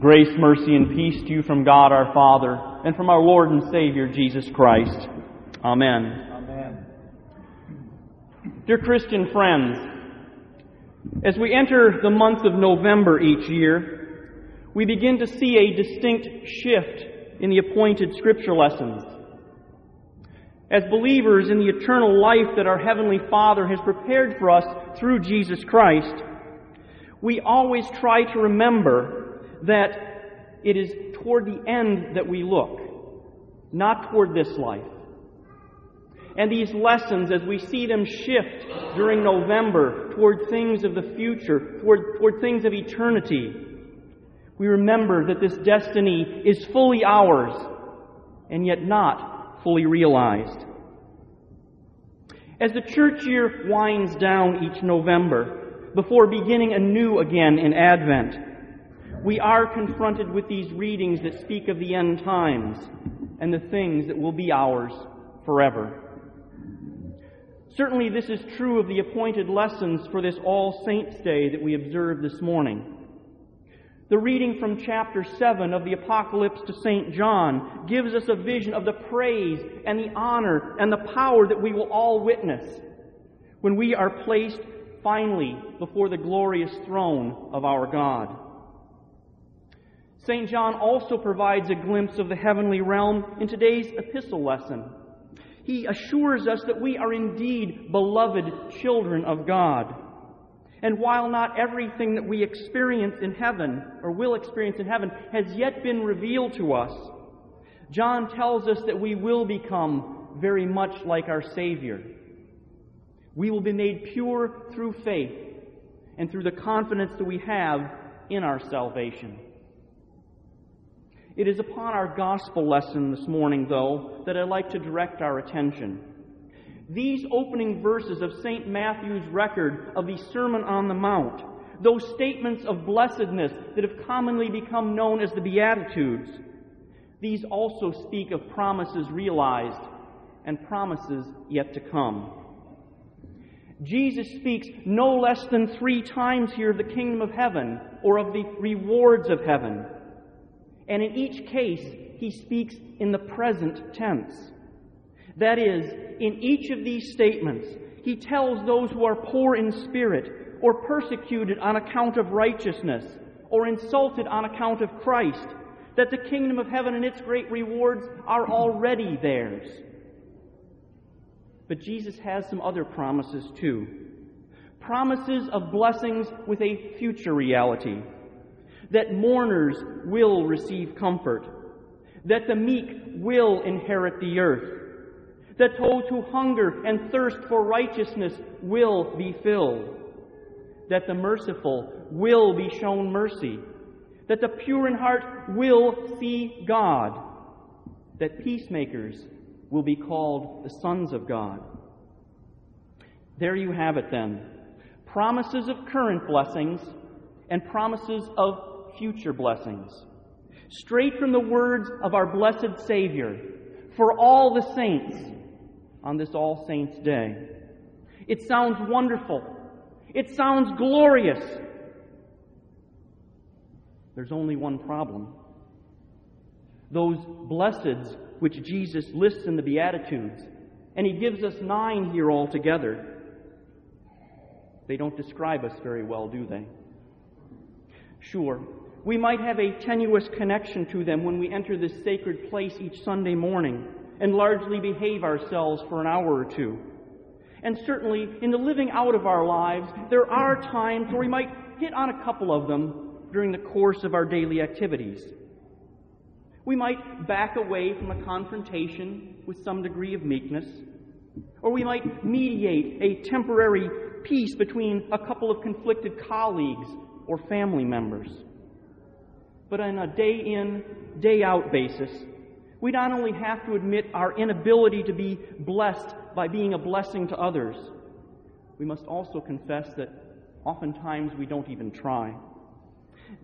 Grace, mercy, and peace to you from God our Father and from our Lord and Savior Jesus Christ. Amen. Amen. Dear Christian friends, as we enter the month of November each year, we begin to see a distinct shift in the appointed scripture lessons. As believers in the eternal life that our Heavenly Father has prepared for us through Jesus Christ, we always try to remember that it is toward the end that we look, not toward this life. And these lessons, as we see them shift during November toward things of the future, toward, toward things of eternity, we remember that this destiny is fully ours and yet not fully realized. As the church year winds down each November, before beginning anew again in Advent, we are confronted with these readings that speak of the end times and the things that will be ours forever. Certainly, this is true of the appointed lessons for this All Saints' Day that we observe this morning. The reading from chapter 7 of the Apocalypse to St. John gives us a vision of the praise and the honor and the power that we will all witness when we are placed finally before the glorious throne of our God. St. John also provides a glimpse of the heavenly realm in today's epistle lesson. He assures us that we are indeed beloved children of God. And while not everything that we experience in heaven, or will experience in heaven, has yet been revealed to us, John tells us that we will become very much like our Savior. We will be made pure through faith and through the confidence that we have in our salvation. It is upon our gospel lesson this morning, though, that I'd like to direct our attention. These opening verses of St. Matthew's record of the Sermon on the Mount, those statements of blessedness that have commonly become known as the Beatitudes, these also speak of promises realized and promises yet to come. Jesus speaks no less than three times here of the kingdom of heaven or of the rewards of heaven. And in each case, he speaks in the present tense. That is, in each of these statements, he tells those who are poor in spirit, or persecuted on account of righteousness, or insulted on account of Christ, that the kingdom of heaven and its great rewards are already theirs. But Jesus has some other promises too. Promises of blessings with a future reality. That mourners will receive comfort. That the meek will inherit the earth that those who hunger and thirst for righteousness will be filled, that the merciful will be shown mercy, that the pure in heart will see God, that peacemakers will be called the sons of God. There you have it then. Promises of current blessings and promises of future blessings. Straight from the words of our blessed Savior, for all the saints on this All Saints' Day. It sounds wonderful. It sounds glorious. There's only one problem. Those blesseds which Jesus lists in the Beatitudes, and he gives us nine here altogether, they don't describe us very well, do they? Sure, we might have a tenuous connection to them when we enter this sacred place each Sunday morning and largely behave ourselves for an hour or two. And certainly, in the living out of our lives, there are times where we might hit on a couple of them during the course of our daily activities. We might back away from a confrontation with some degree of meekness, or we might mediate a temporary peace between a couple of conflicted colleagues or family members. But on a day in, day out basis, we not only have to admit our inability to be blessed by being a blessing to others, we must also confess that oftentimes we don't even try.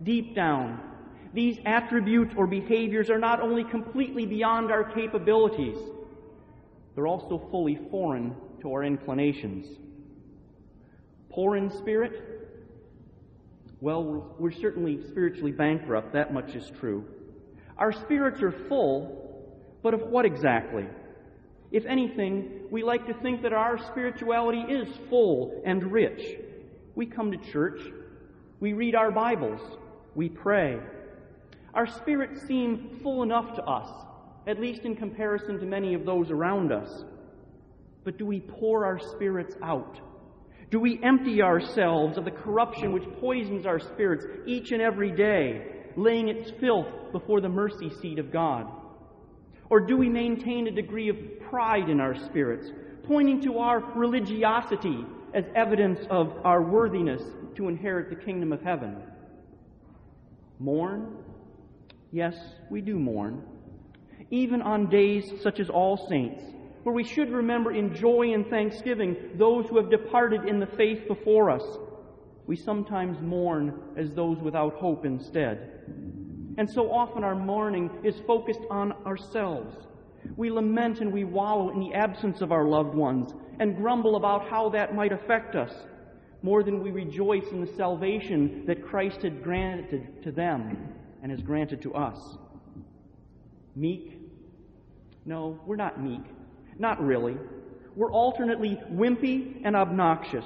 Deep down, these attributes or behaviors are not only completely beyond our capabilities, they're also fully foreign to our inclinations. Poor in spirit? Well, we're certainly spiritually bankrupt. That much is true. Our spirits are full, but of what exactly? If anything, we like to think that our spirituality is full and rich. We come to church, we read our Bibles, we pray. Our spirits seem full enough to us, at least in comparison to many of those around us. But do we pour our spirits out? Do we empty ourselves of the corruption which poisons our spirits each and every day, laying its filth before the mercy seat of God? Or do we maintain a degree of pride in our spirits, pointing to our religiosity as evidence of our worthiness to inherit the kingdom of heaven? Mourn? Yes, we do mourn. Even on days such as All Saints, where we should remember in joy and thanksgiving those who have departed in the faith before us, we sometimes mourn as those without hope instead. And so often our mourning is focused on ourselves. We lament and we wallow in the absence of our loved ones and grumble about how that might affect us more than we rejoice in the salvation that Christ had granted to them and has granted to us. Meek? No, we're not meek. Not really. We're alternately wimpy and obnoxious,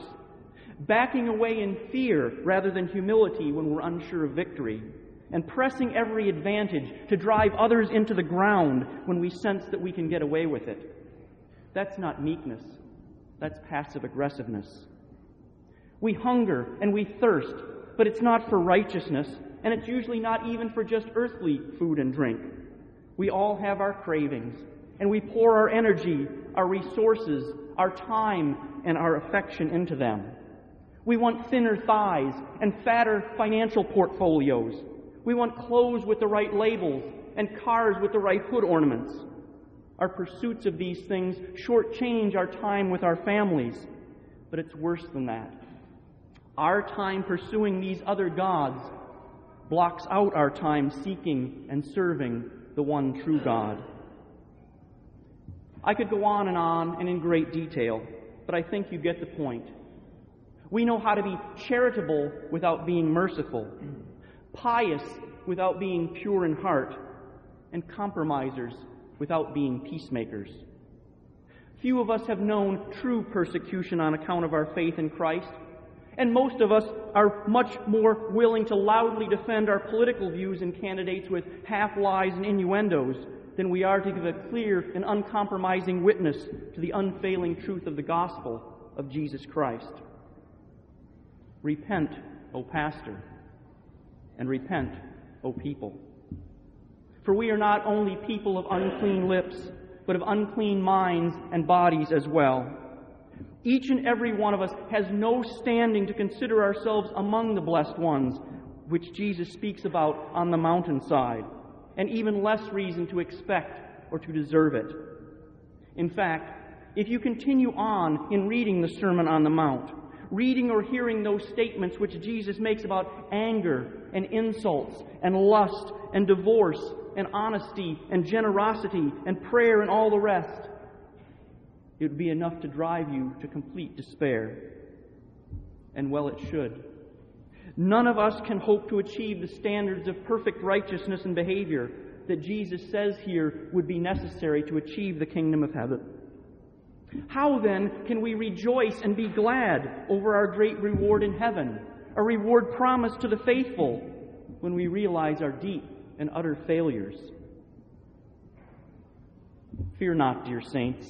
backing away in fear rather than humility when we're unsure of victory, and pressing every advantage to drive others into the ground when we sense that we can get away with it. That's not meekness, that's passive aggressiveness. We hunger and we thirst, but it's not for righteousness, and it's usually not even for just earthly food and drink. We all have our cravings, and we pour our energy, our resources, our time, and our affection into them. We want thinner thighs and fatter financial portfolios. We want clothes with the right labels and cars with the right hood ornaments. Our pursuits of these things shortchange our time with our families, but it's worse than that. Our time pursuing these other gods blocks out our time seeking and serving the one true God. I could go on and on and in great detail, but I think you get the point. We know how to be charitable without being merciful, pious without being pure in heart, and compromisers without being peacemakers. Few of us have known true persecution on account of our faith in Christ, and most of us are much more willing to loudly defend our political views and candidates with half lies and innuendos than we are to give a clear and uncompromising witness to the unfailing truth of the gospel of Jesus Christ. Repent, O pastor, and repent, O people. For we are not only people of unclean lips, but of unclean minds and bodies as well. Each and every one of us has no standing to consider ourselves among the blessed ones, which Jesus speaks about on the mountainside and even less reason to expect or to deserve it. In fact, if you continue on in reading the Sermon on the Mount, reading or hearing those statements which Jesus makes about anger and insults and lust and divorce and honesty and generosity and prayer and all the rest, it would be enough to drive you to complete despair. And well, it should. None of us can hope to achieve the standards of perfect righteousness and behavior that Jesus says here would be necessary to achieve the kingdom of heaven. How then can we rejoice and be glad over our great reward in heaven, a reward promised to the faithful, when we realize our deep and utter failures? Fear not, dear saints.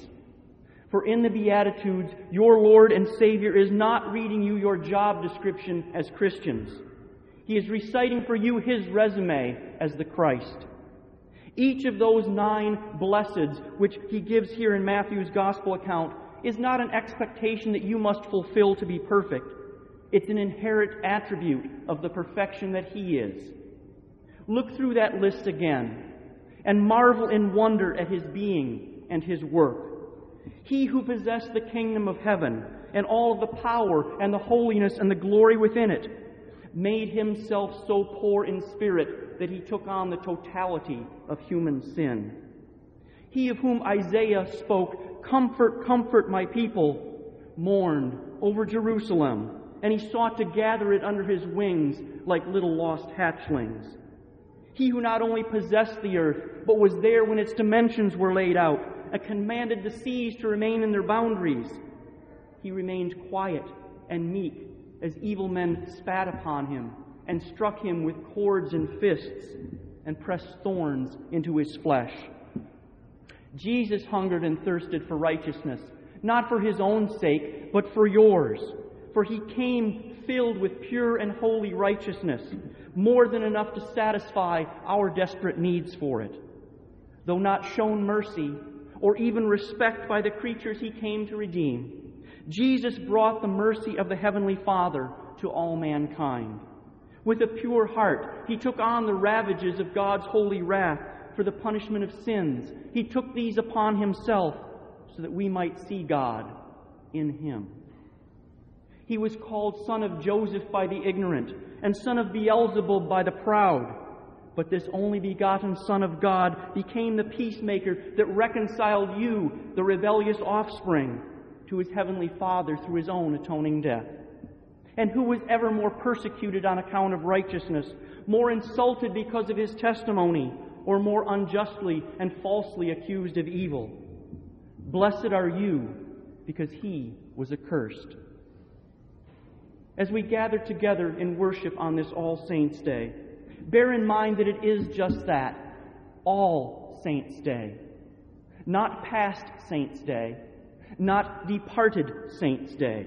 For in the Beatitudes, your Lord and Savior is not reading you your job description as Christians. He is reciting for you his resume as the Christ. Each of those nine blesseds, which he gives here in Matthew's gospel account, is not an expectation that you must fulfill to be perfect. It's an inherent attribute of the perfection that he is. Look through that list again and marvel in wonder at his being and his work. He who possessed the kingdom of heaven and all of the power and the holiness and the glory within it made himself so poor in spirit that he took on the totality of human sin. He of whom Isaiah spoke, Comfort, comfort my people, mourned over Jerusalem and he sought to gather it under his wings like little lost hatchlings. He who not only possessed the earth, but was there when its dimensions were laid out, commanded the seas to remain in their boundaries. He remained quiet and meek as evil men spat upon him and struck him with cords and fists and pressed thorns into his flesh. Jesus hungered and thirsted for righteousness, not for his own sake, but for yours. For he came filled with pure and holy righteousness, more than enough to satisfy our desperate needs for it. Though not shown mercy or even respect by the creatures he came to redeem, Jesus brought the mercy of the Heavenly Father to all mankind. With a pure heart, he took on the ravages of God's holy wrath for the punishment of sins. He took these upon himself so that we might see God in him. He was called son of Joseph by the ignorant, and son of Beelzebub by the proud. But this only begotten Son of God became the peacemaker that reconciled you, the rebellious offspring, to his heavenly Father through his own atoning death. And who was ever more persecuted on account of righteousness, more insulted because of his testimony, or more unjustly and falsely accused of evil? Blessed are you, because he was accursed as we gather together in worship on this All Saints' Day, bear in mind that it is just that All Saints' Day. Not past Saints' Day, not departed Saints' Day.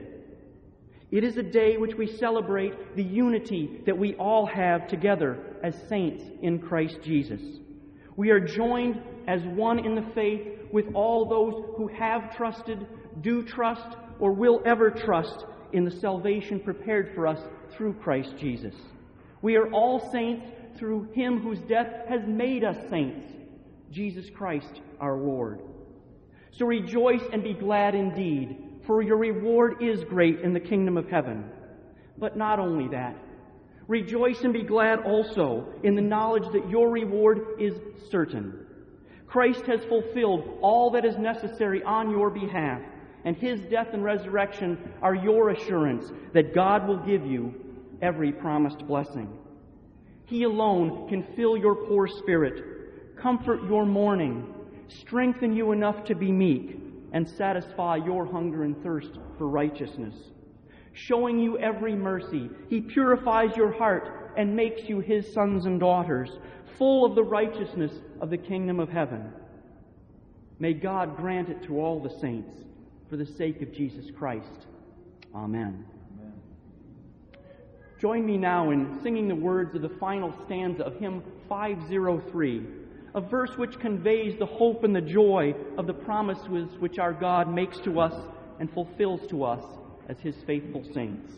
It is a day which we celebrate the unity that we all have together as saints in Christ Jesus. We are joined as one in the faith with all those who have trusted, do trust, or will ever trust in the salvation prepared for us through Christ Jesus. We are all saints through him whose death has made us saints, Jesus Christ our Lord. So rejoice and be glad indeed, for your reward is great in the kingdom of heaven. But not only that, rejoice and be glad also in the knowledge that your reward is certain. Christ has fulfilled all that is necessary on your behalf and his death and resurrection are your assurance that God will give you every promised blessing. He alone can fill your poor spirit, comfort your mourning, strengthen you enough to be meek, and satisfy your hunger and thirst for righteousness. Showing you every mercy, he purifies your heart and makes you his sons and daughters, full of the righteousness of the kingdom of heaven. May God grant it to all the saints for the sake of Jesus Christ. Amen. Join me now in singing the words of the final stanza of hymn 503, a verse which conveys the hope and the joy of the promises which our God makes to us and fulfills to us as his faithful saints.